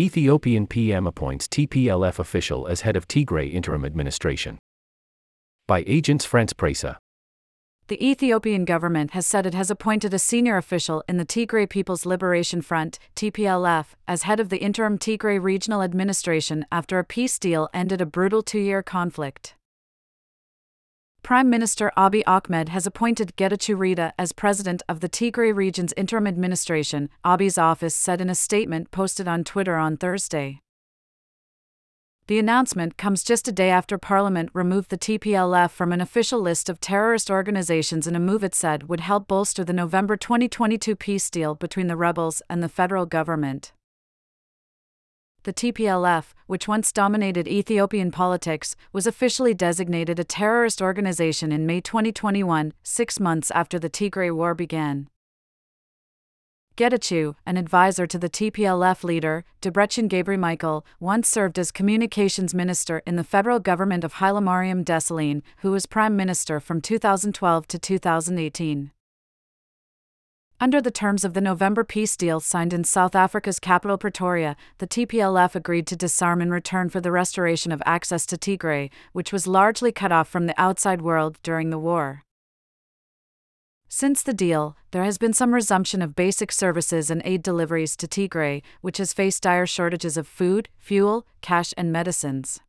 Ethiopian PM appoints TPLF official as head of Tigray interim administration. By Agence France Presse. The Ethiopian government has said it has appointed a senior official in the Tigray People's Liberation Front, TPLF, as head of the interim Tigray Regional Administration after a peace deal ended a brutal two year conflict. Prime Minister Abiy Ahmed has appointed Getachew Reda as president of the Tigray region's interim administration, Abiy's office said in a statement posted on Twitter on Thursday. The announcement comes just a day after Parliament removed the TPLF from an official list of terrorist organizations in a move it said would help bolster the November 2022 peace deal between the rebels and the federal government. The TPLF, which once dominated Ethiopian politics, was officially designated a terrorist organization in May 2021, six months after the Tigray War began. Getachew, an advisor to the TPLF leader, Debretsion Gebremichael, once served as communications minister in the federal government of Hailemariam Desalegn, who was prime minister from 2012 to 2018. Under the terms of the November peace deal signed in South Africa's capital Pretoria, the TPLF agreed to disarm in return for the restoration of access to Tigray, which was largely cut off from the outside world during the war. Since the deal, there has been some resumption of basic services and aid deliveries to Tigray, which has faced dire shortages of food, fuel, cash, and medicines.